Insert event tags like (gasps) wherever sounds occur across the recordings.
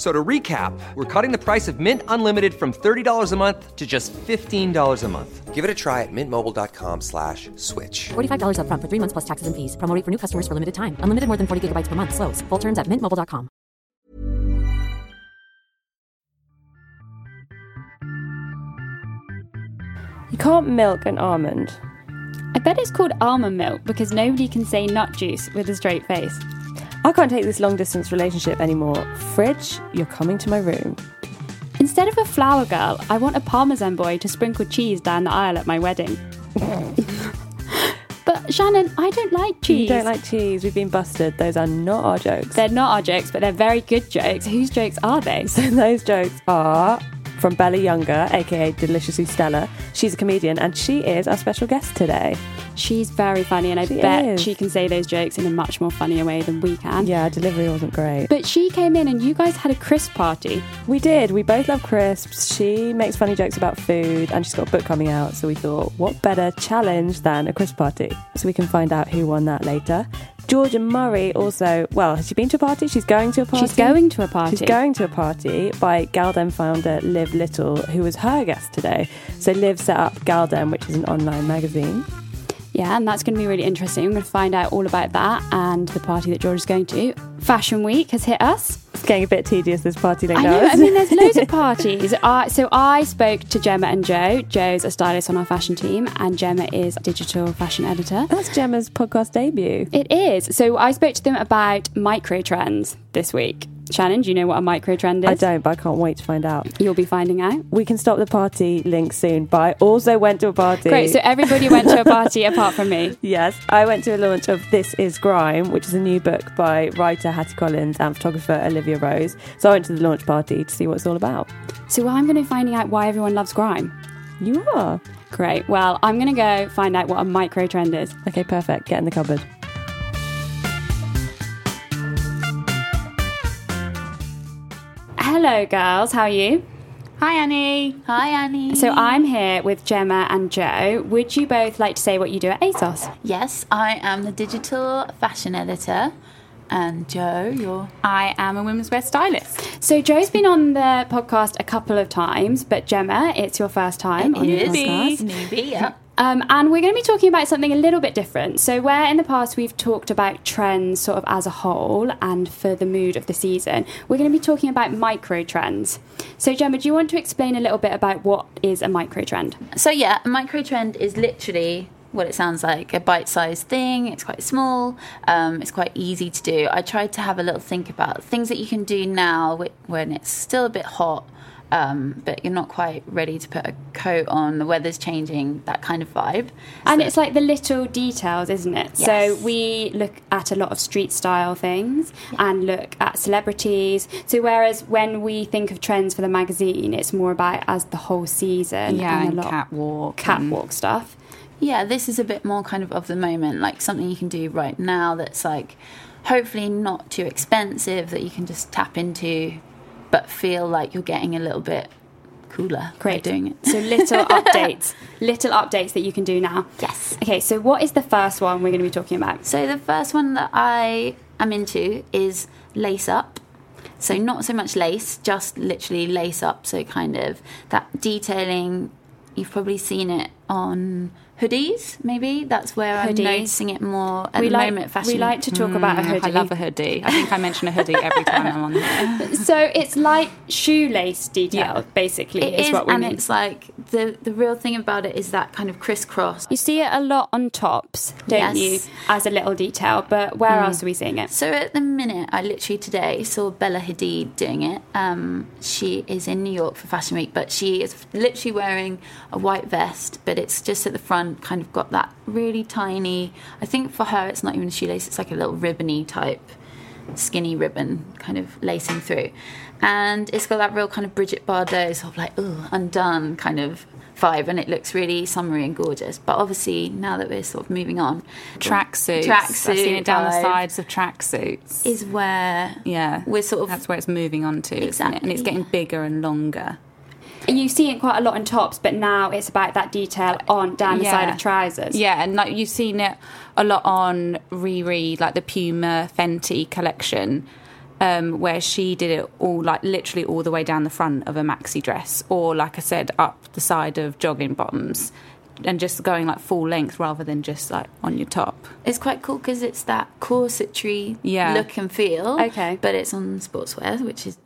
F- So to recap, we're cutting the price of Mint Unlimited from $30 a month to just $15 a month. Give it a try at mintmobile.com slash switch. $45 upfront for three months plus taxes and fees. Promo rate for new customers for limited time. Unlimited more than 40 gigabytes per month. Slows. Full terms at mintmobile.com. You can't milk an almond. I bet it's called almond milk because nobody can say nut juice with a straight face. I can't take this long distance relationship anymore. Fridge, you're coming to my room. Instead of a flower girl, I want a parmesan boy to sprinkle cheese down the aisle at my wedding. (laughs) but Shannon, I don't like cheese. You don't like cheese. We've been busted. Those are not our jokes. They're not our jokes, but they're very good jokes. Whose jokes are they? (laughs) So those jokes are from Bella Younger, aka Deliciously Stella. She's a comedian and she is our special guest today. She's very funny, and I She bet is. she can say those jokes in a much more funnier way than we can. Yeah, delivery wasn't great. But she came in, and you guys had a crisp party. We did. We both love crisps. She makes funny jokes about food and she's got a book coming out. So we thought, what better challenge than a crisp party? So we can find out who won that later. Georgia Murray also, well, has she been to a party? She's going to a party. She's going to a party. She's going to a party by Galdem founder Liv Little, who was her guest today. So Liv set up Galdem, which is an online magazine. Yeah, and that's going to be really interesting. I'm going to find out all about that and the party that George is going to. Fashion Week has hit us. It's getting a bit tedious, this party link I know. I mean, there's loads of (laughs) parties. Uh, so I spoke to Jemma and Jo. Jo's a stylist on our fashion team, and Jemma is a digital fashion editor. That's Jemma's podcast debut. It is. So I spoke to them about micro trends this week. Shannon, do you know what a micro trend is? I don't, but I can't wait to find out. You'll be finding out. We can stop the party link soon, but I also went to a party. Great. So everybody went to a party (laughs) apart from me. Yes, I went to a launch of This Is Grime, which is a new book by writer Hattie Collins and photographer Olivia Rose. So I went to the launch party to see what it's all about. So I'm going to be finding out why everyone loves grime. You are. Great. Well, I'm going to go find out what a micro trend is. Okay, perfect. Get in the cupboard. Hello, girls. How are you? Hi, Annie. Hi, Annie. So I'm here with Jemma and Jo. Would you both like to say what you do at ASOS? yes, I am the digital fashion editor. And Jo, you're. I am a women's wear stylist. So Jo's been on the podcast a couple of times, but Jemma, it's your first time on the Newbie. podcast. Newbie, yeah. Um, and we're going to be talking about something a little bit different. So, where in the past we've talked about trends sort of as a whole and for the mood of the season, we're going to be talking about micro trends. So, Jemma, do you want to explain a little bit about what is a micro trend? So, yeah, a micro trend is literally what it sounds like a bite sized thing. It's quite small, um, it's quite easy to do. I tried to have a little think about things that you can do now when it's still a bit hot. Um, but you're not quite ready to put a coat on. The weather's changing, that kind of vibe. And So- it's like the little details, isn't it? Yes. So we look at a lot of street style things and look at celebrities. So whereas when we think of trends for the magazine, it's more about as the whole season Yeah, and and a lot catwalk. catwalk stuff. Yeah, this is a bit more kind of of the moment, like something you can do right now that's like hopefully not too expensive that you can just tap into, but feel like you're getting a little bit cooler Great. doing it. So little (laughs) updates, little updates that you can do now. Yes. Okay, so what is the first one we're going to be talking about? So the first one that I am into is lace up. So not so much lace, just literally lace up. So kind of that detailing. You've probably seen it on hoodies. Maybe that's where I'm noticing it more at we the like moment. Fashion. we like to talk about a Mm, hoodie. I love a hoodie. I think I mention a hoodie every time I'm on here. (laughs) so it's like shoelace detail, Yeah. basically, It is, is, what we and mean. it's like the the real thing about it is that kind of crisscross. You see it a lot on tops, don't Yes. you, as a little detail? But where else are we seeing it? So at the minute, I literally today saw Bella Hadid doing it. Um, she is in New York for Fashion Week, but she is literally wearing a white vest, but it's just at the front, kind of got that really tiny. I think for her, it's not even a shoelace; it's like a little ribbony type skinny ribbon kind of lacing through, and it's got that real kind of Brigitte Bardot sort of like oh undone kind of vibe, and it looks really summery and gorgeous. But obviously now that we're sort of moving on, Tracksuits. Tracksuit I've seen it down the sides of tracksuits. is where yeah, we're sort of that's where it's moving on to, isn't it? And it's getting yeah. bigger and longer. You see it quite a lot in tops, but now it's about that detail on down the side of trousers. Yeah, and like you've seen it a lot on Riri, like the Puma Fenty collection, um, where she did it all like literally all the way down the front of a maxi dress, or like I said, up the side of jogging bottoms, and just going like full length rather than just like on your top. It's quite cool because it's that corsetry Yeah. look and feel. Okay. But it's on sportswear, which is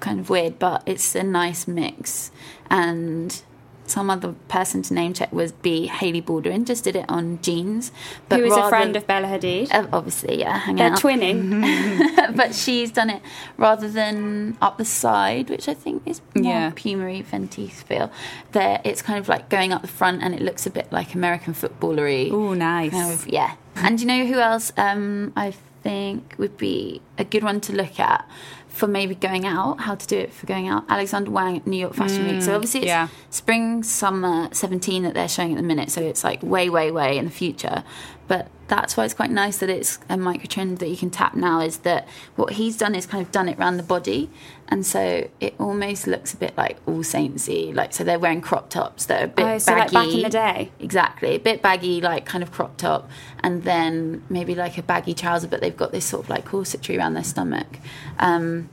kind of weird, but it's a nice mix. And some other person to name check was be Hailey Baldwin, just did it on jeans. But Who is a friend of Bella Hadid. Uh, obviously, yeah, hanging They're out. twinning. (laughs) but she's done it rather than up the side, which I think is more Yeah. Puma Fenty feel. There, it's kind of like going up the front, and it looks a bit like American footballery. Oh, nice. Kind of, yeah. And you know who else? Um, I think would be a good one to look at for maybe going out. How to do it for going out? Alexander Wang New York Fashion Week. So mm, obviously it's yeah. spring summer 17 that they're showing at the minute so it's like way way way in the future but that's why it's quite nice that it's a micro trend that you can tap now is that what he's done is kind of done it around the body. And so it almost looks a bit like all saintsy. Like so they're wearing crop tops that are a bit baggy. Oh, so baggy like back in the day? exactly. A bit baggy like kind of crop top. And then maybe like a baggy trouser but they've got this sort of like corsetry around their stomach. Um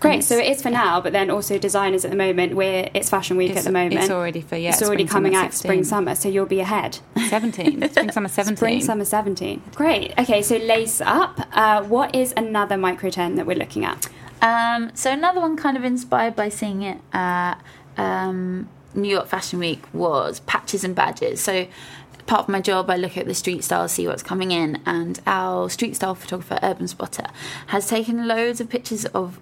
Great. So it is for now, but then also designers at the moment. Where it's Fashion Week It's- at the moment. it's already for- yeah, It's already coming summer out spring summer, so you'll be ahead. 17, (laughs) spring summer 17. Spring summer seventeen. Great. Okay. So lace up. Uh, what is another micro trend that we're looking at? Um, so another one kind of inspired by seeing it at um, New York Fashion Week was patches and badges. So part of my job, I look at the street style, see what's coming in, and our street style photographer, Urban Spotter, has taken loads of pictures of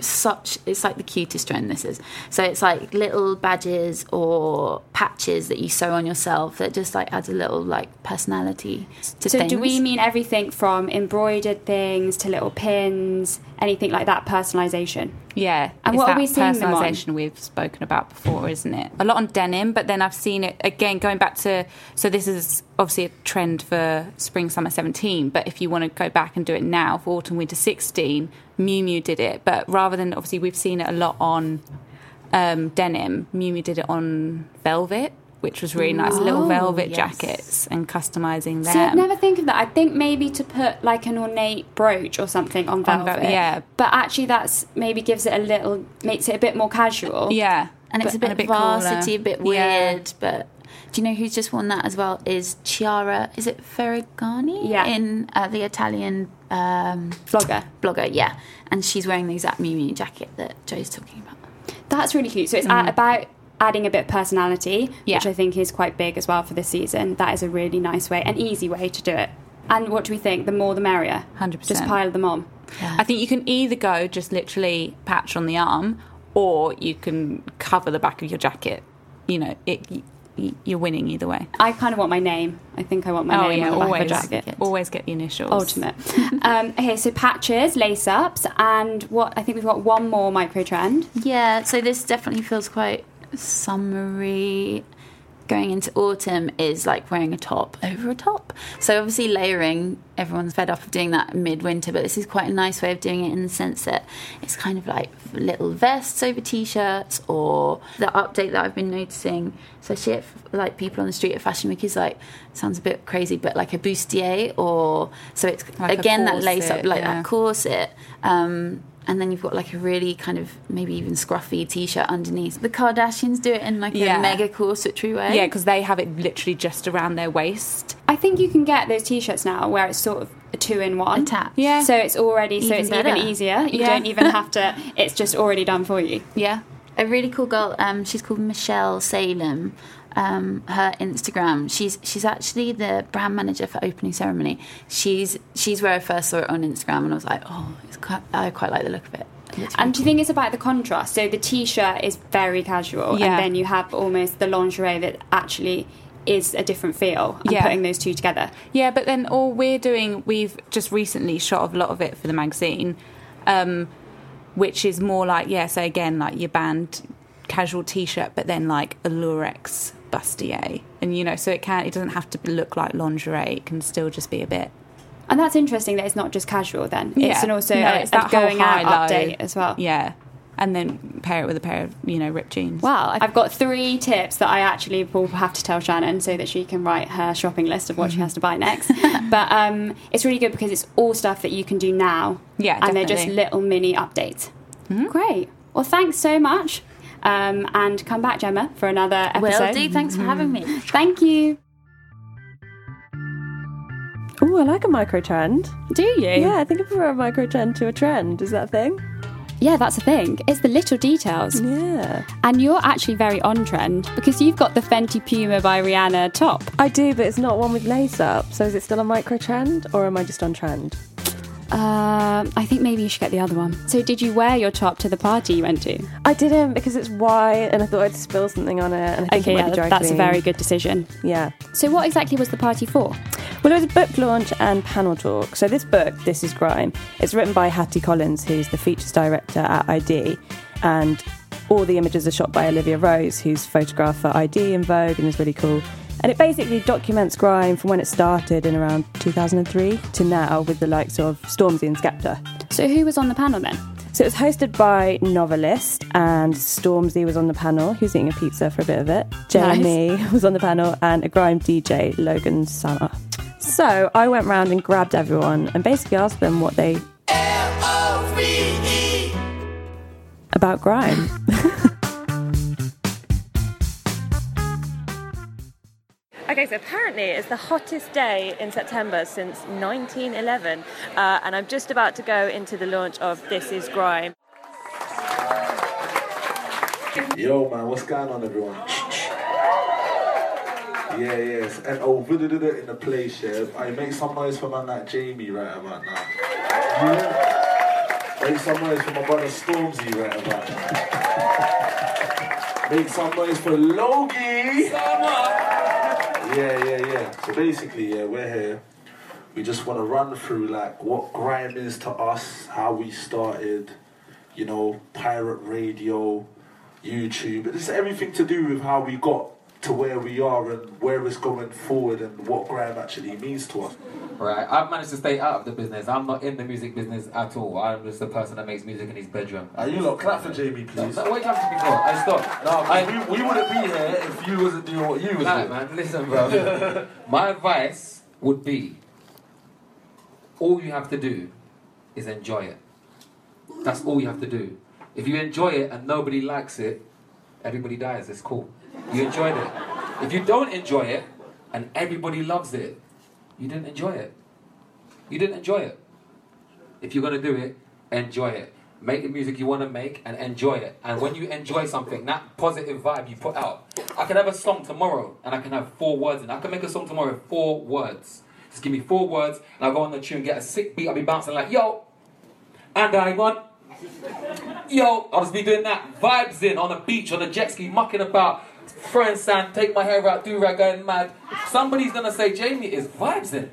such it's like the cutest trend this is so it's like little badges or patches that you sew on yourself that just like adds a little like personality to So things do we mean everything from embroidered things to little pins, anything like that? Personalization. Yeah, And it's what are we seeing them on? personalisation we've spoken about before, isn't it? A lot on denim, but then I've seen it again going back to. So this is obviously a trend for spring summer seventeen, but if you want to go back and do it now for autumn winter sixteen, Miu Miu did it, but rather than obviously we've seen it a lot on um, denim, Miu Miu did it on velvet. Which was really nice, little Oh, velvet yes. jackets and customizing them. See, I'd never think of that. I think maybe to put like an ornate brooch or something on vel- velvet. yeah. But actually, that's maybe gives it a little, makes it a bit more casual. yeah, and it's a bit, cooler. varsity, a bit Yeah. weird. But do you know who's just worn that as well? Is Chiara? Is it Ferragni? Yeah. in uh, the Italian um, Vlogger. blogger. Yeah, and she's wearing the exact Miu jacket that Jo's talking about. That's really cute. So it's at about adding a bit of personality, Yeah. which I think is quite big as well for this season. That is a really nice way, an easy way to do it. And what do we think? The more the merrier. 100%. Just pile them on. I think you can either go just literally patch on the arm, or you can cover the back of your jacket. You know, it, you're winning either way. I kind of want my name. I think I want my oh name yeah, on the back always, of a jacket. always get the initials. Ultimate. (laughs) um, okay, so patches, lace ups, and what I think we've got one more micro trend. Yeah, so this definitely feels quite summery. Going into autumn is like wearing a top over a top. So obviously layering, everyone's fed up of doing that midwinter, but this is quite a nice way of doing it in the sense that it's kind of like little vests over t-shirts or the update that I've been noticing, especially at, like people on the street at Fashion Week is like sounds a bit crazy, but like a bustier or so it's Like again that lace up like yeah. that corset. Um, and then you've got like a really kind of maybe even scruffy t-shirt underneath. The Kardashians do it in like Yeah. a mega corsetry way. Yeah, because they have it literally just around their waist. I think you can get those t-shirts now where it's sort of a two in one. Attached. Yeah. So it's already so it's better. even easier. You Yeah. don't even have to. It's just already done for you. (laughs) Yeah. A really cool girl. Um, she's called Michelle Salem. Um, her Instagram. She's she's actually the brand manager for opening ceremony. She's she's where I first saw it on Instagram, and I was like, oh, it's quite, I quite like the look of it. And do you think it's about the contrast? So the t-shirt is very casual, Yeah. and then you have almost the lingerie that actually is a different feel. Yeah. putting those two together. Yeah, but then all we're doing, we've just recently shot a lot of it for the magazine, um, which is more like, yeah, so again, like your band casual t shirt, but then like a Lurex bustier. And, you know, so it can, it doesn't have to look like lingerie, it can still just be a bit. And that's interesting that it's not just casual. Then it's Yeah. an also No, it's that going out high-low. update as well. Yeah. And then pair it with a pair of, you know, ripped jeans. Wow, I've got three tips that I actually will have to tell Shannon so that she can write her shopping list of what Mm-hmm. she has to buy next. (laughs) but um, it's really good because it's all stuff that you can do now. Yeah, and they're just little mini updates. Great. Well, thanks so much. Um, and come back, Jemma, for another episode. Will do. Thanks for having me. (laughs) Thank you. Oh, I like a micro trend. Do you? Yeah, I think I prefer a micro trend to a trend. Is that a thing? Yeah, that's the thing. It's the little details. Yeah. And you're actually very on trend because you've got the Fenty Puma by Rihanna top. I do, but it's not one with lace up. So is it still a micro trend or am I just on trend? Um, I think maybe you should get the other one. So, did you wear your top to the party you went to? I didn't because it's white and I thought I'd spill something on it. And I think Okay, it yeah, that's a very good decision. Yeah. So, what exactly was the party for? Well, it was a book launch and panel talk. So this book, This Is Grime, it's written by Hattie Collins, who's the features director at ID, and all the images are shot by Olivia Rose, who's photographed for ID and Vogue and is really cool. And it basically documents grime from when it started in around 2003 to now with the likes of Stormzy and Skepta. So, who was on the panel then? So it was hosted by Novelist, and Stormzy was on the panel. He was eating a pizza for a bit of it. Jammer (laughs) was on the panel, and a grime DJ, Logan Sama. So I went round and grabbed everyone and basically asked them what they L-O-V-E. about grime. (laughs) Okay, so apparently it's the hottest day in September since 1911, uh, and I'm just about to go into the launch of This Is Grime. Yo, man, what's going on, everyone? Yeah, yes, and oh, vidda in the place, yeah. I make some noise for my man like Jammer right about now. Yeah. Make some noise for my brother Stormzy right about now. Make some noise for Logie. Yeah, yeah, yeah. So basically, yeah, we're here. We just want to run through like what grime is to us, how we started, you know, pirate radio, YouTube. It's everything to do with how we got to where we are and where it's going forward and what grime actually means to us. Right, I've managed to stay out of the business. I'm not in the music business at all. I'm just the person that makes music in his bedroom. Are you lot clap for Jammer, please? no, wait, clap. I stopped. No, I, we, we wouldn't be here if you wasn't doing what you was Nah, doing. man, listen, bro. (laughs) My advice would be all you have to do is enjoy it. That's all you have to do. If you enjoy it and nobody likes it, everybody dies. It's cool. You enjoyed it. If you don't enjoy it and everybody loves it, you didn't enjoy it. You didn't enjoy it. If you're gonna do it, enjoy it. Make the music you want to make and enjoy it. And when you enjoy something, that positive vibe you put out. I can have a song tomorrow and I can have four words it. I can make a song tomorrow, with four words. Just give me four words and I'll go on the tune, get a sick beat. I'll be bouncing like, yo, and I want. Yo, I'll just be doing that. Vibes in on the beach, on the jet ski, mucking about. Friends sand, take my hair out, do rag, going mad. Somebody's gonna say, Jammer is vibes in.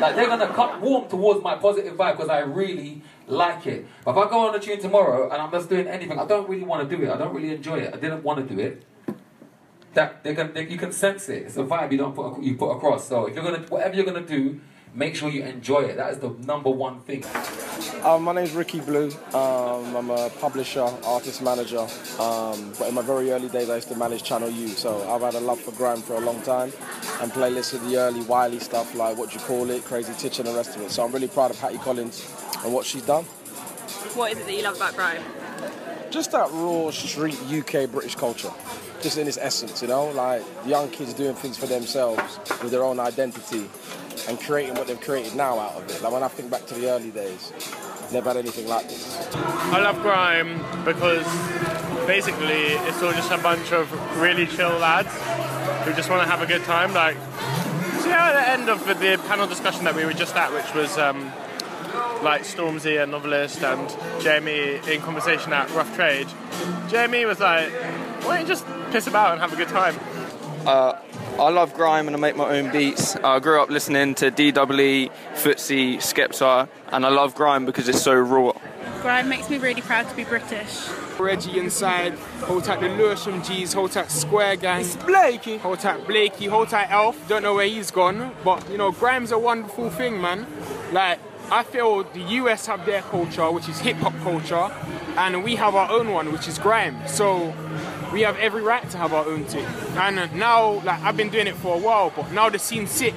Like they're gonna cut warm towards my positive vibe because I really like it. But if I go on a tune tomorrow and I'm just doing anything, I don't really want to do it. I don't really enjoy it. I didn't want to do it. That they can, they, you can sense it. It's a vibe you don't put you put across. So if you're gonna whatever you're gonna do, make sure you enjoy it. That is the number one thing. Um, my name's Ricky Blue. Um, I'm a publisher, artist manager. Um, but in my very early days, I used to manage Channel U. So I've had a love for grime for a long time and playlists of the early Wiley stuff like What Do You Call It, Crazy Titch, and the rest of it. So I'm really proud of Hattie Collins and what she's done. What is it that you love about grime? Just that raw street UK British culture, just in its essence, you know, like young kids doing things for themselves with their own identity and creating what they've created now out of it. Like when I think back to the early days, never had anything like this. I love grime because basically it's all just a bunch of really chill lads who just want to have a good time. Like, see how at the end of the panel discussion that we were just at, which was um, like Stormzy, a novelist, and Jammer in conversation at Rough Trade. Jammer was like, "Why don't you just piss about and have a good time?" Uh, I love grime and I make my own beats. I grew up listening to DWE, Footsie, Skepta, and I love grime because it's so raw. Grime makes me really proud to be British. Reggie inside, hold tight the Lewisham G's, hold tight Square Gang. It's Blakey. Hold tight Blakey, hold tight Elf. Don't know where he's gone, but you know, grime's a wonderful thing, man. Like, I feel the US have their culture, which is hip hop culture, and we have our own one, which is grime. So we have every right to have our own thing. And now, like, I've been doing it for a while, but now the scene's sick.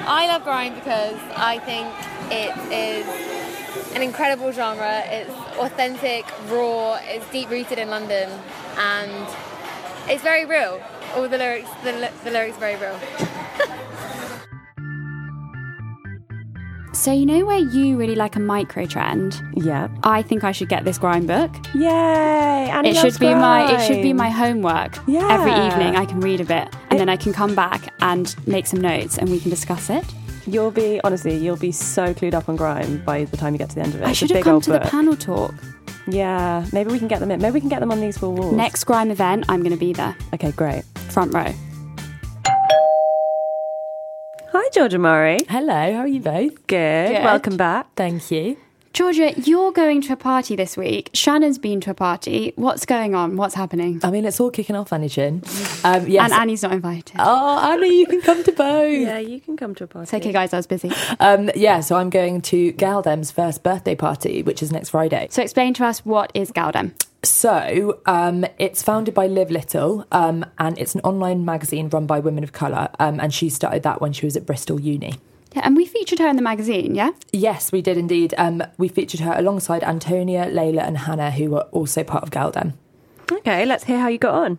I love grime because I think it is an incredible genre. It's authentic, raw, it's deep rooted in London, and it's very real. All the lyrics, the, the lyrics are very real. So you know where you really like a micro trend? Yeah. I think I should get this grime book. Yay! Annie it should be my it should be my homework. Yeah. Every evening I can read a bit and then I can come back and make some notes and we can discuss it. You'll be honestly, you'll be so clued up on grime by the time you get to the end of it. I should have come to the panel talk. Yeah, maybe we can get them in. Maybe we can get them on these four walls. Next grime event, I'm going to be there. Okay, great. Front row. Hi, Georgia Murray. Hello, how are you both? Good. Good. Welcome back. Thank you. Georgia, you're going to a party this week. Shannon's been to a party. What's going on? What's happening? I mean, it's all kicking off, Annie Chin. Um, yes. And Annie's not invited. Oh, Annie, you can come to both. Yeah, you can come to a party. It's okay, guys. I was busy. Um, yeah, so I'm going to Galdem's first birthday party, which is next Friday. So explain to us what is Galdem. So um, it's founded by Liv Little, um, and it's an online magazine run by women of colour. Um, and she started that when she was at Bristol Uni. Yeah, and we featured her in the magazine, yeah? Yes, we did indeed. Um, we featured her alongside Antonia, Layla, and Hannah, who were also part of Galdem. Okay, let's hear how you got on.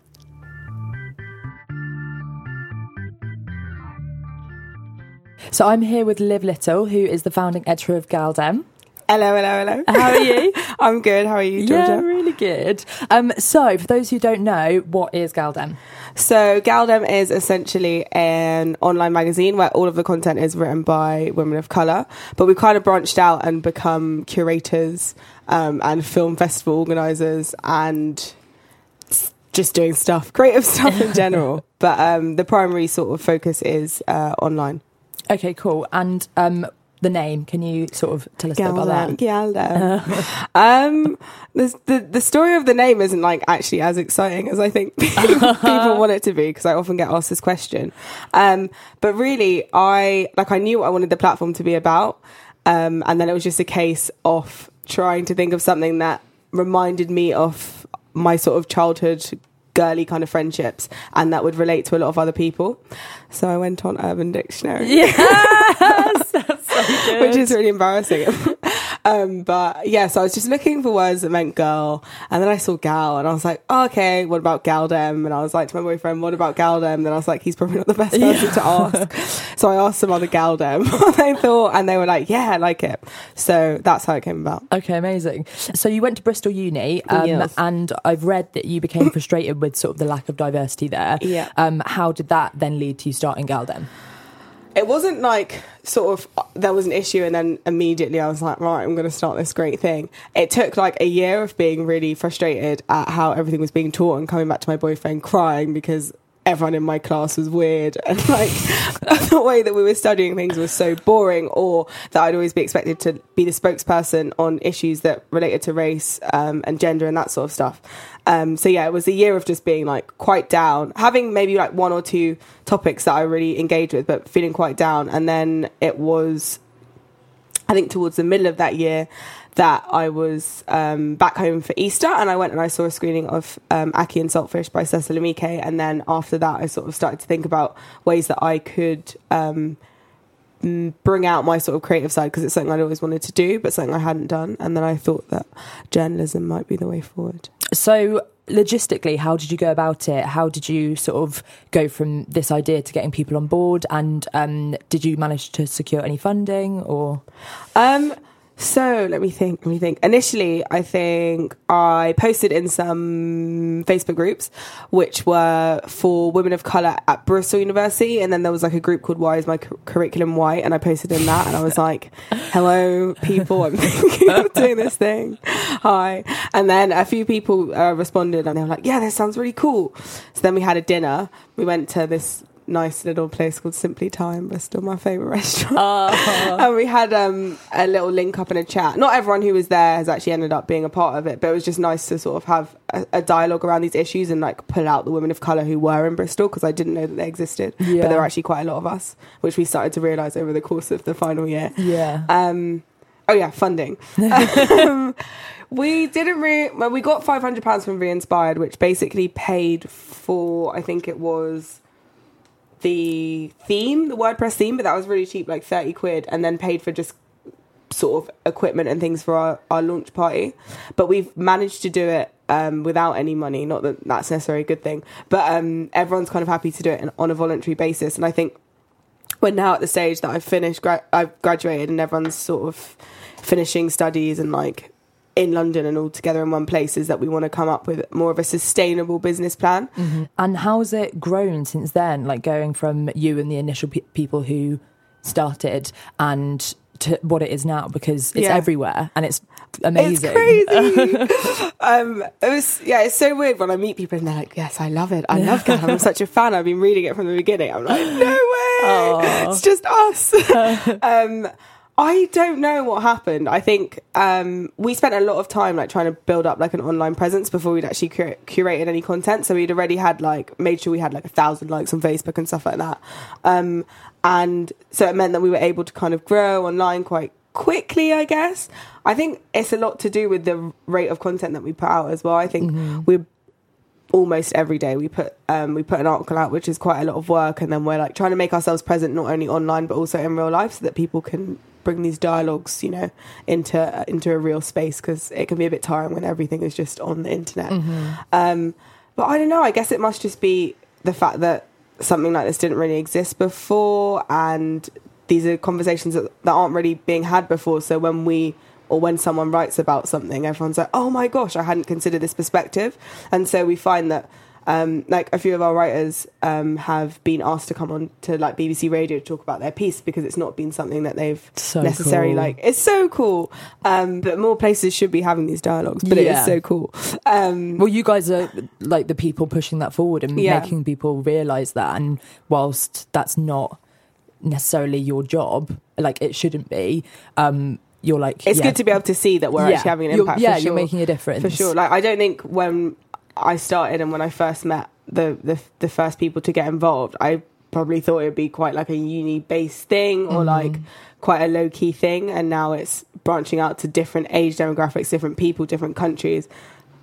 So I'm here with Liv Little, who is the founding editor of Galdem. Hello, hello, hello. How are you? (laughs) I'm good. How are you, Georgia? Yeah, really good. Um, so, for those who don't know, what is Galdem? So, Galdem is essentially an online magazine where all of the content is written by women of colour, but we've kind of branched out and become curators um, and film festival organisers and just doing stuff, (laughs) creative stuff in general. (laughs) but um, the primary sort of focus is uh, online. Okay, cool. And um, the name, can you sort of tell us a bit about that? Galdem. (laughs) um, the, the the story of the name isn't like actually as exciting as I think people, (laughs) people want it to be because I often get asked this question. Um, but really, I like I knew what I wanted the platform to be about, um, and then it was just a case of trying to think of something that reminded me of my sort of childhood girly kind of friendships and that would relate to a lot of other people so i went on urban dictionary (laughs) (laughs) which is really embarrassing. (laughs) um, but yeah, so I was just looking for words that meant girl, and then I saw gal, and I was like, oh, okay, what about galdem? And I was like to my boyfriend, what about galdem? Then I was like, he's probably not the best person to ask. (laughs) so I asked some other galdem what they thought, and they were like, yeah, I like it. So that's how it came about. Okay, amazing. So you went to Bristol Uni, um, Yes. and I've read that you became frustrated with sort of the lack of diversity there. Yeah. Um, how did that then lead to you starting Galdem? It wasn't like sort of there was an issue and then immediately I was like, right, I'm going to start this great thing. It took like a year of being really frustrated at how everything was being taught and coming back to my boyfriend crying because everyone in my class was weird (laughs) and like (laughs) the way that we were studying things was so boring or that I'd always be expected to be the spokesperson on issues that related to race um, and gender and that sort of stuff. Um, so yeah, it was a year of just being like quite down, having maybe like one or two topics that I really engaged with, but feeling quite down. And then it was, I think, towards the middle of that year that I was um, back home for Easter, and I went and I saw a screening of um, Ackee and Saltfish by Cecile Emeke, and then after that, I sort of started to think about ways that I could. Um, bring out my sort of creative side because it's something I'd always wanted to do, but something I hadn't done. And then I thought that journalism might be the way forward. So logistically, how did you go about it? How did you sort of go from this idea to getting people on board? And um, did you manage to secure any funding or? Um, so let me think. Let me think. Initially, I think I posted in some Facebook groups, which were for women of color at Bristol University, and then there was like a group called "Why Is My Cur- Curriculum White?" and I posted in that, and I was like, "Hello, people, I'm (laughs) thinking of doing this thing. Hi." And then a few people uh, responded, and they were like, "Yeah, this sounds really cool." So then we had a dinner. We went to this nice little place called Simply Time, Bristol, my favourite (laughs) restaurant. Oh. and we had um, a little link up in a chat. Not everyone who was there has actually ended up being a part of it, but it was just nice to sort of have a, a dialogue around these issues and like pull out the women of colour who were in Bristol because I didn't know that they existed. Yeah. But there were actually quite a lot of us, which we started to realise over the course of the final year. Yeah. Um, oh yeah, funding. (laughs) um, we didn't really. Well, we got five hundred pounds from Reinspired, which basically paid for. I think it was the theme, the WordPress theme, but that was really cheap, like thirty quid, and then paid for just sort of equipment and things for our, our launch party. But we've managed to do it um, without any money. Not that that's necessarily a good thing, but um, everyone's kind of happy to do it on a voluntary basis, and I think we're now at the stage that I've finished, gra- I've graduated, and everyone's sort of finishing studies and like in London and all together in one place. Is that we want to come up with more of a sustainable business plan. Mhm. And how's it grown since then? Like going from you and the initial pe- people who started and to what it is now because it's Yeah. everywhere and it's amazing. It's crazy. (laughs) um, it was yeah, it's so weird when I meet people and they're like, "Yes, I love it. I love Gad. I'm such a fan. I've been reading it from the beginning." I'm like, "No way! (laughs) It's just us." (laughs) um, I don't know what happened. I think um, we spent a lot of time like trying to build up like an online presence before we'd actually cur- curated any content. So we'd already had like made sure we had like a thousand likes on Facebook and stuff like that. Um, and so it meant that we were able to kind of grow online quite quickly, I guess. I think it's a lot to do with the rate of content that we put out as well. I think we're almost every day we put um, we put an article out, which is quite a lot of work, and then we're like trying to make ourselves present not only online but also in real life, so that people can bring these dialogues, you know, into uh, into a real space because it can be a bit tiring when everything is just on the internet. Um, but I don't know. I guess it must just be the fact that something like this didn't really exist before, and these are conversations that, that aren't really being had before. So when we or when someone writes about something, everyone's like, "Oh my gosh, I hadn't considered this perspective." And so we find that, um, like a few of our writers um, have been asked to come on to like BBC Radio to talk about their piece because it's not been something that they've So necessarily cool. like. It's so cool, um, but more places should be having these dialogues. But it Yeah. is so cool. Um, Well, you guys are like the people pushing that forward and Yeah. making people realize that. And whilst that's not necessarily your job, like it shouldn't be, um, you're like, it's yeah. good to be able to see that we're Yeah. actually having an You're- impact. yeah, for you're making a difference. for sure. Like I don't think when I started and when I first met the the, the first people to get involved, I probably thought it would be quite like a uni based thing or Mhm. like quite a low key thing, and now it's branching out to different age demographics, different people, different countries.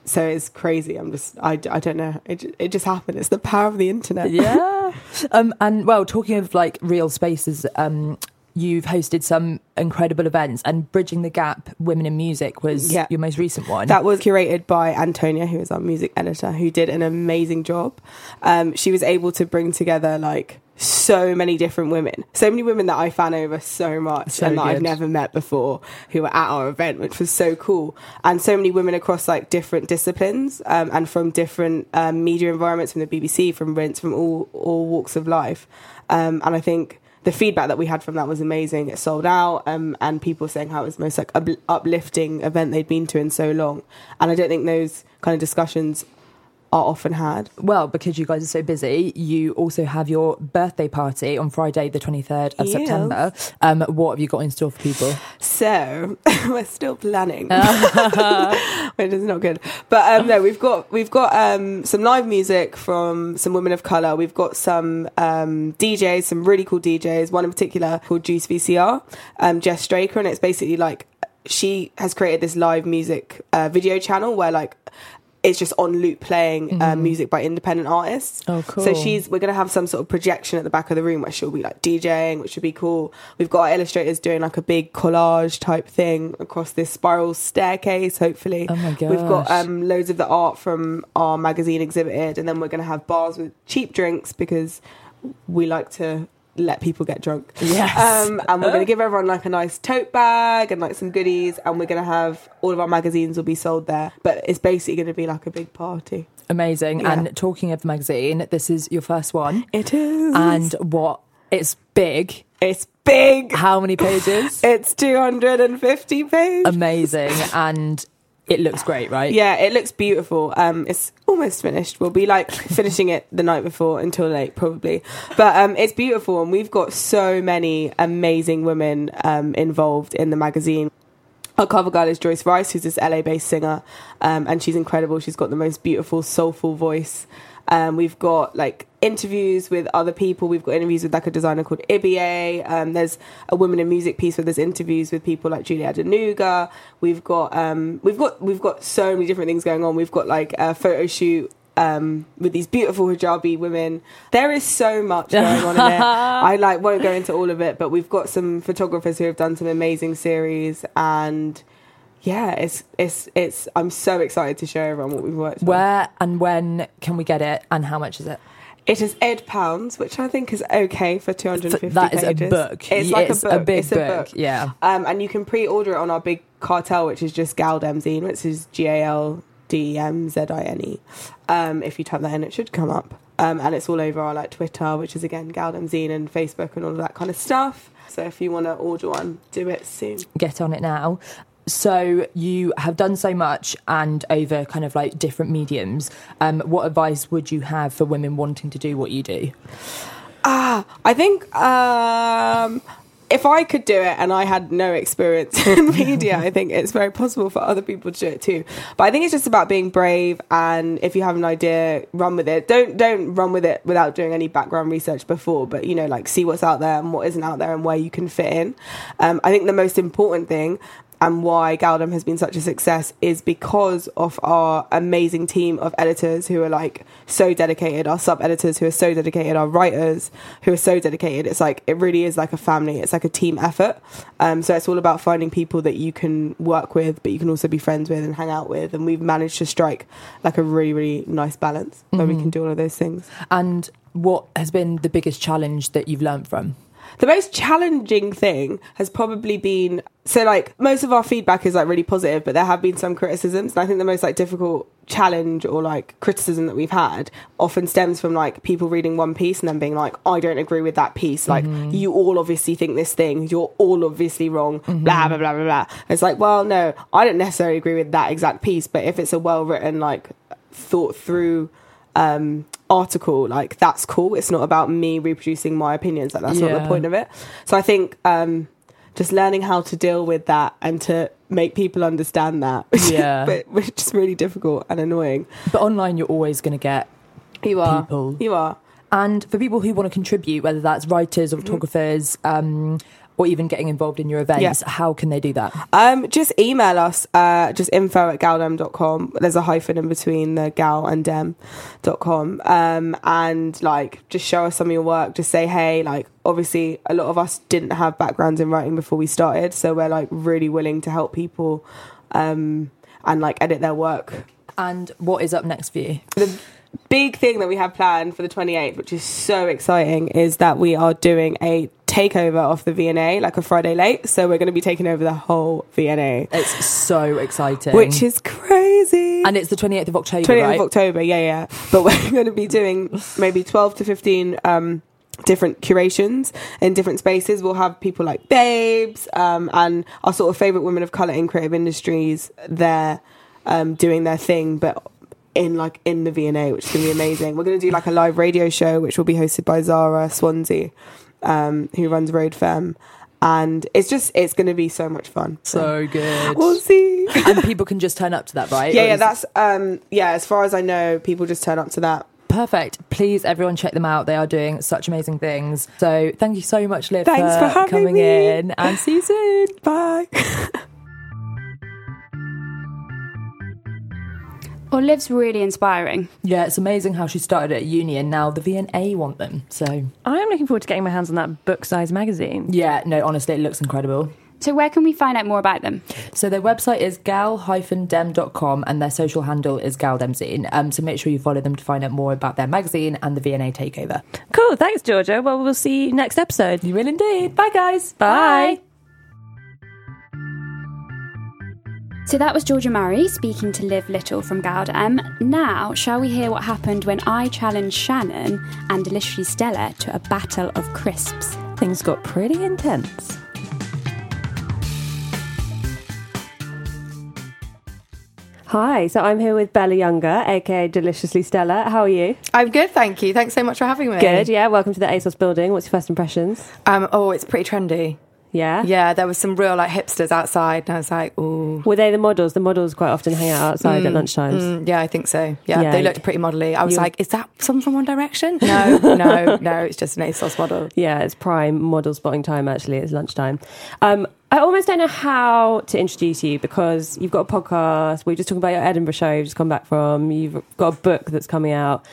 So it's crazy. I'm just, I, I don't know. It, it just happened. It's the power of the internet. yeah. (laughs) Um, and well, talking of like real spaces, um, you've hosted some incredible events, and Bridging the Gap Women in Music was Yeah. your most recent one. That was curated by Antonia, who is our music editor, who did an amazing job. Um, she was able to bring together like so many different women, so many women that I fan over so much So and that I've never met before, who were at our event, which was so cool. And so many women across like different disciplines um, and from different um, media environments, from the BBC, from Rinse, from all all walks of life. Um, and I think the feedback that we had from that was amazing. It sold out, um, and people saying how it was the most like up- uplifting event they'd been to in so long. And I don't think those kind of discussions are often had. Well, because you guys are so busy, you also have your birthday party on Friday, the 23rd of Yes. September. Um, what have you got in store for people? So (laughs) we're still planning, (laughs) (laughs) which is not good. But um, no, we've got we've got um, some live music from some women of color. We've got some um, DJs, some really cool DJs. One in particular called Juice VCR, um, Jess Straker, and it's basically like she has created this live music uh, video channel where like it's just on loop playing uh, Mhm. music by independent artists. Oh, cool. So she's we're gonna have some sort of projection at the back of the room where she'll be like DJing, which should be cool. We've got our illustrators doing like a big collage type thing across this spiral staircase. Hopefully, Oh my We've got um, loads of the art from our magazine exhibited, and then we're gonna have bars with cheap drinks because we like to let people get drunk. Yes. Um, and we're going (laughs) to give everyone like a nice tote bag and like some goodies. And we're going to have all of our magazines will be sold there. But it's basically going to be like a big party. Amazing. Yeah. And talking of the magazine, this is your first one. It is. And what? It's big. It's big. How many pages? It's 250 pages. Amazing. And it looks great, right? Yeah, it looks beautiful. Um, it's almost finished. We'll be like (laughs) finishing it the night before until late, probably. But um, it's beautiful, and we've got so many amazing women um, involved in the magazine. Our cover girl is Joyce Wrice, who's this LA based singer, um, and she's incredible. She's got the most beautiful, soulful voice. Um, we've got like interviews with other people. We've got interviews with like a designer called Ibie. Um, there's a women in music piece where there's interviews with people like Julie Adenuga. We've got um, we've got we've got so many different things going on. We've got like a photo shoot um, with these beautiful hijabi women. There is so much (laughs) going on in it. I like won't go into all of it, but we've got some photographers who have done some amazing series and. Yeah, it's it's it's. I'm so excited to show everyone what we've worked. on. Where and when can we get it, and how much is it? It is eight pounds, which I think is okay for 250 That is a pages. book. It's like It's a a book. big it's a book, book. yeah. Um, and you can pre-order it on our big cartel, which is just Galdem Zine, which is G A L D E M Z I N E. Um, if you type that in, it should come up. Um, and it's all over our like Twitter, which is again Galdem Zine and Facebook and all of that kind of stuff. So if you want to order one, do it soon. Get on it now. So you have done so much and over kind of like different mediums. Um, what advice would you have for women wanting to do what you do? Ah, I think um, if I could do it and I had no experience (laughs) in media, I think it's very possible for other people to do it too. But I think it's just about being brave and if you have an idea, run with it. Don't don't run with it without doing any background research before, but you know, like see what's out there and what isn't out there and where you can fit in. Um, I think the most important thing and why Galdem has been such a success is because of our amazing team of editors who are like so dedicated, our sub editors who are so dedicated, our writers who are so dedicated. It's like it really is like a family. It's like a team effort. Um, so it's all about finding people that you can work with, but you can also be friends with and hang out with. And we've managed to strike like a really really nice balance where we Mhm. can do all of those things. And what has been the biggest challenge that you've learned from? The most challenging thing has probably been so like most of our feedback is like really positive, but there have been some criticisms. And I think the most like difficult challenge or like criticism that we've had often stems from like people reading one piece and then being like, I don't agree with that piece. Like Mhm. you all obviously think this thing, you're all obviously wrong, Mhm. blah blah blah blah blah. It's like, well, no, I don't necessarily agree with that exact piece, but if it's a well written, like thought through um article like that's cool. It's not about me reproducing my opinions. Like that's not the point of it. So i think um just learning how to deal with that and to make people understand that (laughs) Yeah. but (laughs) which is really difficult and annoying. But online, you're always going to get you are. people. you are. And for people who want to contribute, whether that's writers or photographers, um, or even getting involved in your events, Yeah. how can they do that? Um, just email us, uh, just info at galdem.com. There's a hyphen in between the gal and dem.com. Um, and like, just show us some of your work. Just say, hey, like, obviously, a lot of us didn't have backgrounds in writing before we started. So we're like really willing to help people, um, and like edit their work. And what is up next for you? The big thing that we have planned for the 28th, which is so exciting, is that we are doing a takeover of the V&A, like a Friday late. So we're going to be taking over the whole V&A. It's so exciting. Which is crazy. And it's the 28th of October, 28th right? of October, yeah, yeah. But (laughs) we're going to be doing maybe 12 to 15 um, different curations in different spaces. We'll have people like Babes um, and our sort of favourite women of colour in creative industries there um, doing their thing, but in like in the V&A, which is going to be amazing. We're going to do like a live radio show, which will be hosted by Zara Swansea, um, who runs Road Femme. And it's just, it's going to be so much fun. So good. We'll see. (laughs) and people can just turn up to that, right? Yeah, yeah, that's um yeah, as far as I know, people just turn up to that. Perfect. Please, everyone, check them out. They are doing such amazing things. So, thank you so much, Liv, Thanks for having coming me. in, and see you soon. Bye. (laughs) Well, Liv's really inspiring. Yeah, it's amazing how she started at uni, and now the V&A want them. So, I am looking forward to getting my hands on that book size magazine. yeah, no, honestly, it looks incredible. So, where can we find out more about them? So their website is gal-dem.com and their social handle is galdemzine. Um, so make sure you follow them to find out more about their magazine and the V&A takeover. Cool. Thanks, Georgia. Well, we'll see you next episode. You will indeed. Bye, guys. Bye. So that was Georgia Murray speaking to Liv Little from Galdem. Now, shall we hear what happened when I challenged Shannon and Delicious Stella to a battle of crisps? Things got pretty intense. Hi, so I'm here with Bella Younger, aka Deliciously Stella. How are you? I'm good, thank you. Thanks so much for having me. Good, yeah. Welcome to the ASOS building. What's your first impressions? Um, oh, it's pretty trendy. Yeah? Yeah, there was some real like hipsters outside, and I was like, ooh. Were they the models? The models quite often hang out outside at Mm, lunchtimes. mm, yeah, I think so. Yeah, Yeah. they looked pretty modelly. I was You- like, is that someone from One Direction? (laughs) No, no, no. It's just an ASOS model. Yeah, it's prime model spotting time, actually. It's lunchtime. Um, I almost don't know how to introduce you because you've got a podcast. We are just talking about your Edinburgh show you've just come back from. You've got a book that's coming out.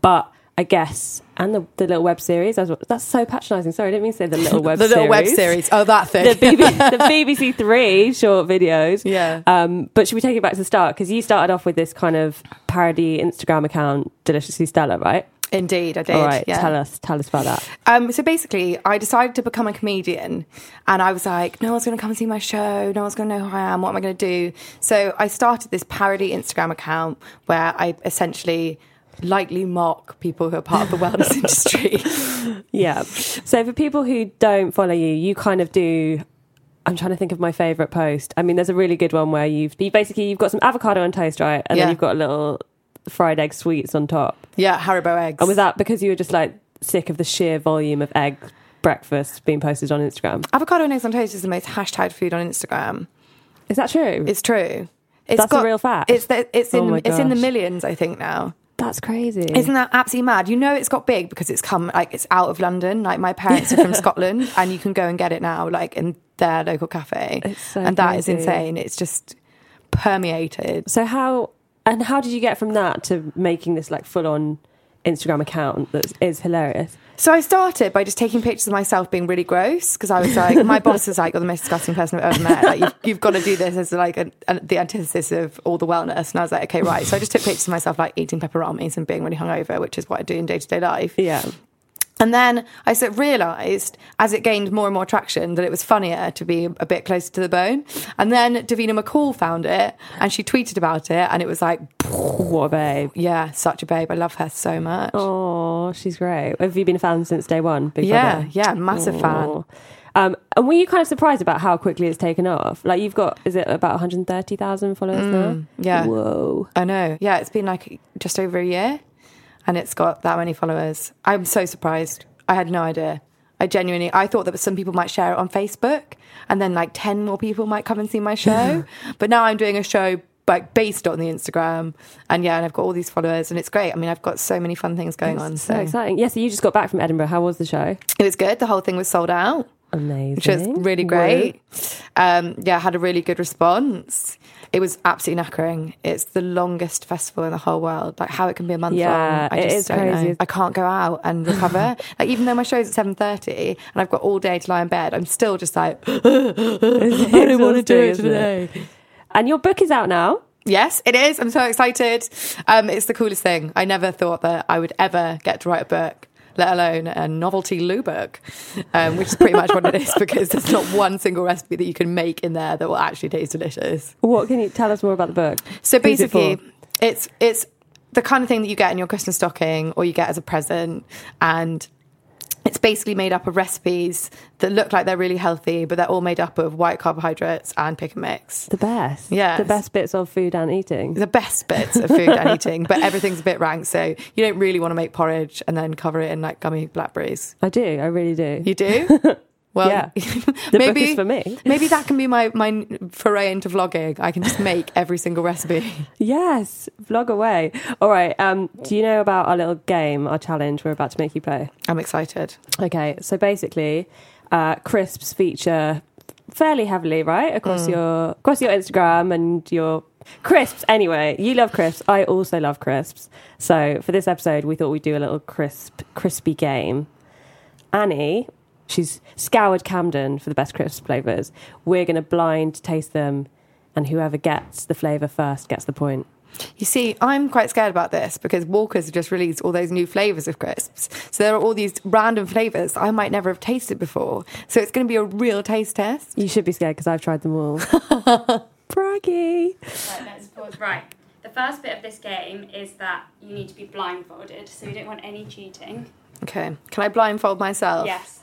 But I guess, and the, the little web series. That's, that's so patronising. Sorry, I didn't mean to say the little (laughs) web The series. little web series. Oh, that thing. (laughs) The, BB, (laughs) the BBC Three short videos. Yeah. Um, but should we take it back to the start? Because you started off with this kind of parody Instagram account, Deliciously Stella, right? Indeed, I did. All right, yeah. tell us, tell us about that. Um, so basically, I decided to become a comedian, and I was like, no one's going to come and see my show. No one's going to know who I am. What am I going to do? So I started this parody Instagram account where I essentially lightly mock people who are part of the wellness (laughs) industry. Yeah. So for people who don't follow you, you kind of do. I'm trying to think of my favourite post. I mean, there's a really good one where you've you basically you've got some avocado on toast, right, and Yeah. then you've got a little fried egg sweets on top. Yeah, Haribo eggs. And was that because you were just like sick of the sheer volume of egg breakfast being posted on Instagram? Avocado and eggs on toast is the most hashtagged food on Instagram. Is that true? It's true. It's That's a real fact? It's the, it's oh in Oh it's in the millions, I think now. That's crazy. Isn't that absolutely mad? You know, it's got big because it's come like it's out of London. Like my parents are from (laughs) Scotland, and you can go and get it now, like in their local cafe. so and that is crazy. insane. It's just permeated. So how and how did you get from that to making this like full on Instagram account that is hilarious? So I started by just taking pictures of myself being really gross because I was like, my (laughs) boss was like, "You're the most disgusting person I've ever met. Like, you've, you've got to do this as like a, a, the antithesis of all the wellness." And I was like, "Okay, right." So I just took pictures of myself like eating pepperonis and being really hungover, which is what I do in day to day life. Yeah. And then I sort of realised, as it gained more and more traction, that it was funnier to be a bit closer to the bone. And then Davina McCall found it, and she tweeted about it, and it was like, "What a babe!" Yeah, such a babe. I love her so much. Oh, she's great. Have you been a fan since day one? Big Yeah, Brother? yeah, massive fan. Um, and were you kind of surprised about how quickly it's taken off? Like you've got, is it about 130,000 followers now? Mm, yeah. Whoa. I know. Yeah, it's been like just over a year and it's got that many followers. I'm so surprised. I had no idea. I genuinely, I thought that some people might share it on Facebook and then like 10 more people might come and see my show. (laughs) but now I'm doing a show like based on the Instagram and yeah, and I've got all these followers and it's great. I mean, I've got so many fun things going on. So exciting. Yes, so you just got back from Edinburgh. How was the show? It was good. The whole thing was sold out. Amazing. Which was really great. Um, yeah, had a really good response. It was absolutely knackering. It's the longest festival in the whole world. Like how it can be a month Yeah, long. I it just is don't crazy. know. I can't go out and (laughs) recover. like even though my show's at seven thirty and I've got all day to lie in bed, I'm still just like (laughs) (laughs) I don't want to do it? today. And your book is out now. Yes, it is. I'm so excited. Um, it's the coolest thing. I never thought that I would ever get to write a book, let alone a novelty loo book, um, which is pretty much what it is (laughs) because there's not one single recipe that you can make in there that will actually taste delicious. What can you tell us more about the book? So it basically, for? it's it's the kind of thing that you get in your Christmas stocking or you get as a present, and it's basically made up of recipes that look like they're really healthy, but they're all made up of white carbohydrates and pick and mix. The best. Yeah. The best bits of food and eating. The best bits of food and eating, but everything's a bit rank, so you don't really want to make porridge and then cover it in like gummy blackberries. I do. I really do. You do? (laughs) Well, Yeah. (laughs) The book is for me. Maybe that can be my, my foray into vlogging. I can just make (laughs) every single recipe. Yes, vlog away. All right. Um, do you know about our little game, our challenge we're about to make you play? I'm excited. Okay, so basically, uh, crisps feature fairly heavily, right, across Mm. your across your Instagram and your crisps. Anyway, you love crisps. I also love crisps. So for this episode, we thought we'd do a little crisp crispy game. Annie, she's scoured Camden for the best crisp flavors. We're going to blind taste them, and whoever gets the flavor first gets the point. You see, I'm quite scared about this because Walkers have just released all those new flavours of crisps. So there are all these random flavours I might never have tasted before. So it's going to be a real taste test. You should be scared because I've tried them all. (laughs) Braggy. Right, let's pause. Right. The first bit of this game is that you need to be blindfolded, so we don't want any cheating. Okay. Can I blindfold myself? Yes.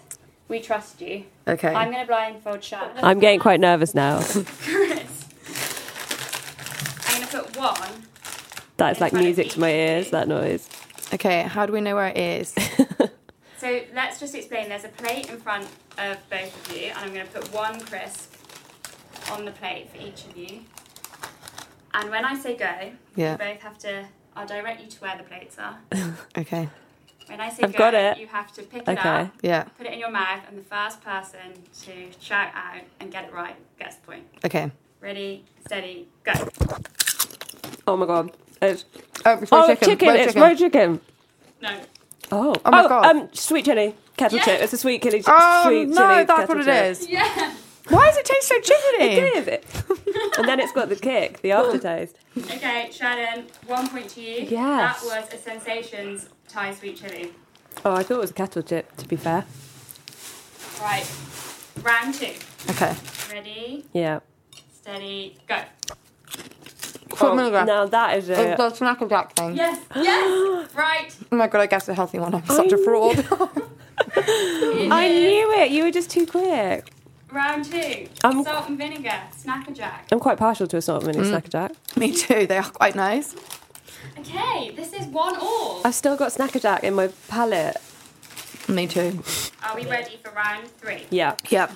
We trust you. Okay. I'm going to blindfold Shat. I'm getting quite nervous now. (laughs) Chris. I'm going to put one. That is like music to my ears. That noise. Okay, how do we know where it is? (laughs) So let's just explain. There's a plate in front of both of you, and I'm going to put one crisp on the plate for each of you. And when I say go, Yeah. you both have to. I'll direct you to where the plates are. (laughs) okay. When I say I've go, got it. you have to pick it Okay. up, Yeah. put it in your mouth, and the first person to shout out and get it right gets the point. Okay. Ready, steady, go. Oh my god. It's oh, it's oh, chicken. chicken. Roast It's chicken. roast chicken. No. Oh. Oh my God. Um, sweet chili kettle Yes. chip. It's a sweet chili. Oh, sweet no, chili that's what it chip. is. Yeah. Why does it taste so chickeny? It is. (laughs) and then it's got the kick, the aftertaste. Okay, Shannon, one point to you. Yes. That was a Sensations Thai sweet chili. Oh, I thought it was a kettle chip. To be fair. Right. Round two. Okay. Ready, Yeah. steady, go. Foot oh, milligram. Now that is It's it. the snack attack thing. Yes, yes, (gasps) right. Oh my god, I guessed a healthy one. I'm such a fraud. I knew (laughs) it. You were just too quick. Round two. I'm- Salt and vinegar, Snack a Jack. I'm quite partial to a salt and vinegar mm. Snack a Jack. Me too. They are quite nice. Okay, this is one all. I've still got Snack a Jack in my palette. Me too. Are we ready for round three? Yeah. Yep.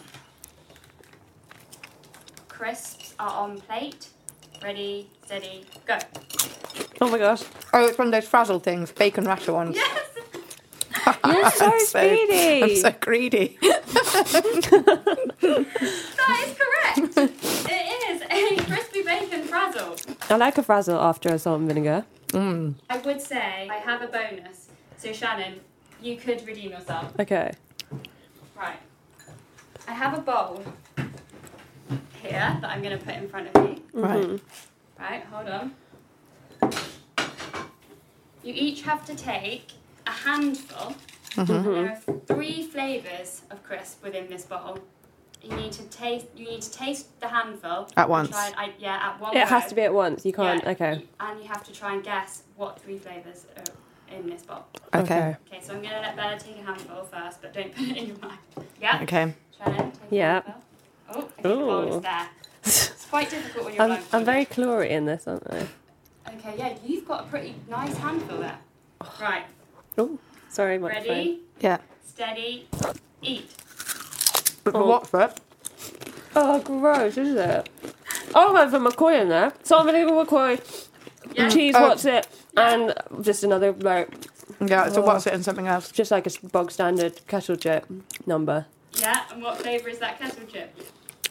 Crisps are on plate. Ready, steady, go. Oh my gosh. Oh, it's one of those frazzle things, bacon rasher ones. Yes. You're so I'm speedy. I'm so greedy. (laughs) That is correct. it is a crispy bacon frazzle. I like a frazzle after a salt and vinegar. Mm. I would say I have a bonus. So Shannon, you could redeem yourself. Okay. Right. I have a bowl here that I'm going to put in front of you. Right. Right, hold on. You each have to take a handful. Mhm. There are three flavours of crisp within this bottle. You need to taste. You need to taste the handful At once. Try and, I, yeah, at one. It has to be at once. You can't. Yeah, Okay. and you have to try and guess what three flavours are in this bottle. Okay. Okay, so I'm going to let Bella take a handful first, but don't (laughs) put it in your mouth. Yeah. Okay. Shannon, take a Yeah. handful. Oh, okay, the bowl Ooh. is there. It's (laughs) quite difficult when you're I'm. I'm very chlory in this, aren't I? Okay, yeah, you've got a pretty nice handful there. Right, Oh, sorry, microphone. ready, Yeah. steady, eat. But for what for? Oh, gross, is it? Oh, I went for McCoy in there. Salt and vinegar McCoy, Yeah. cheese, Oh. what's it? And just another, like, Yeah, so Oh. what's it and something else? just like a bog standard kettle chip number. Yeah, and what flavour is that kettle chip?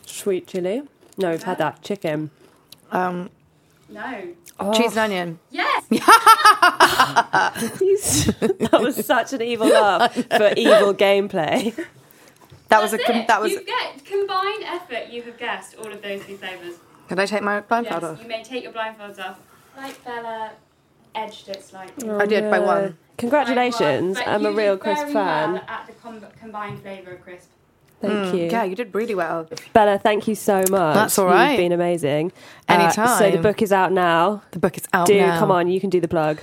Sweet chili. No, we've had that. Chicken. Um, No. Oh, cheese and onion. Yes. (laughs) that was such an evil laugh for evil gameplay. That was a That's com- it. that was. You get combined effort. You have guessed all of those three flavours. Can I take my blindfold Yes, off? you may take your blindfolds off. Like Bella edged it slightly. I did by no. one. Congratulations. But I'm you a real did crisp very fan. Well at the com- combined flavour of crisp. Thank Mm, you. Yeah, you did really well. Bella, thank you so much. That's all right. You've been amazing. Uh, Anytime. so the book is out now. The book is out Do now. come on, you can do the plug.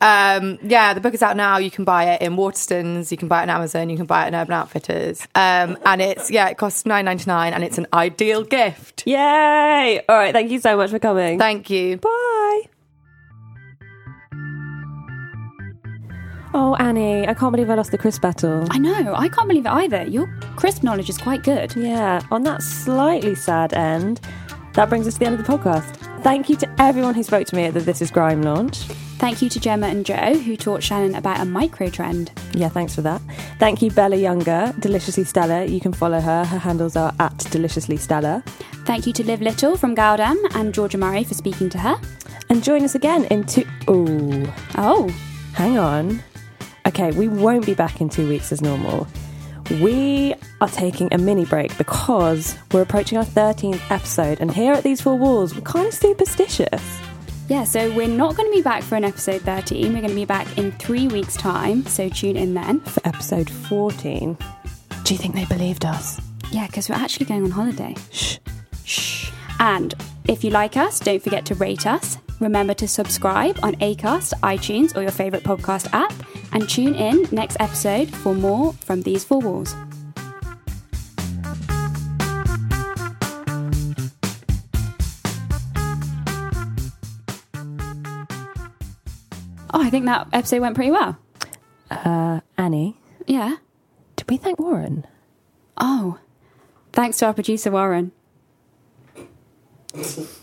Um, yeah, the book is out now. You can buy it in Waterstones. You can buy it on Amazon. You can buy it in Urban Outfitters. Um, and it's yeah, it costs nine ninety nine, and it's an ideal gift. Yay! All right, thank you so much for coming. Thank you. Bye. Oh, Annie, I can't believe I lost the crisp battle. I know. I can't believe it either. Your crisp knowledge is quite good. Yeah, on that slightly sad end, that brings us to the end of the podcast. Thank you to everyone who spoke to me at the This Is Grime launch. Thank you to Jemma and Jo who taught Shannon about a micro trend. Yeah, thanks for that. Thank you, Bella Younger, Deliciously Stella. You can follow her. Her handles are at Deliciously Stella. Thank you to Liv Little from gal-dem and Georgia Murray for speaking to her. And join us again in two. Ooh, Oh, hang on. Okay, we won't be back in two weeks as normal. We are taking a mini break because we're approaching our 13th episode, and here at These Four Walls, we're kind of superstitious. yeah, so we're not going to be back for an episode 13. We're going to be back in three weeks' time, so tune in then. For episode 14. Do you think they believed us? Yeah, because we're actually going on holiday. Shh. Shh. And if you like us, don't forget to rate us. Remember to subscribe on Acast, iTunes, or your favourite podcast app. And tune in next episode for more from These Four Walls. Oh, I think that episode went pretty well. Uh, Annie, Yeah. did we thank Warren? Oh, thanks to our producer Warren. (laughs)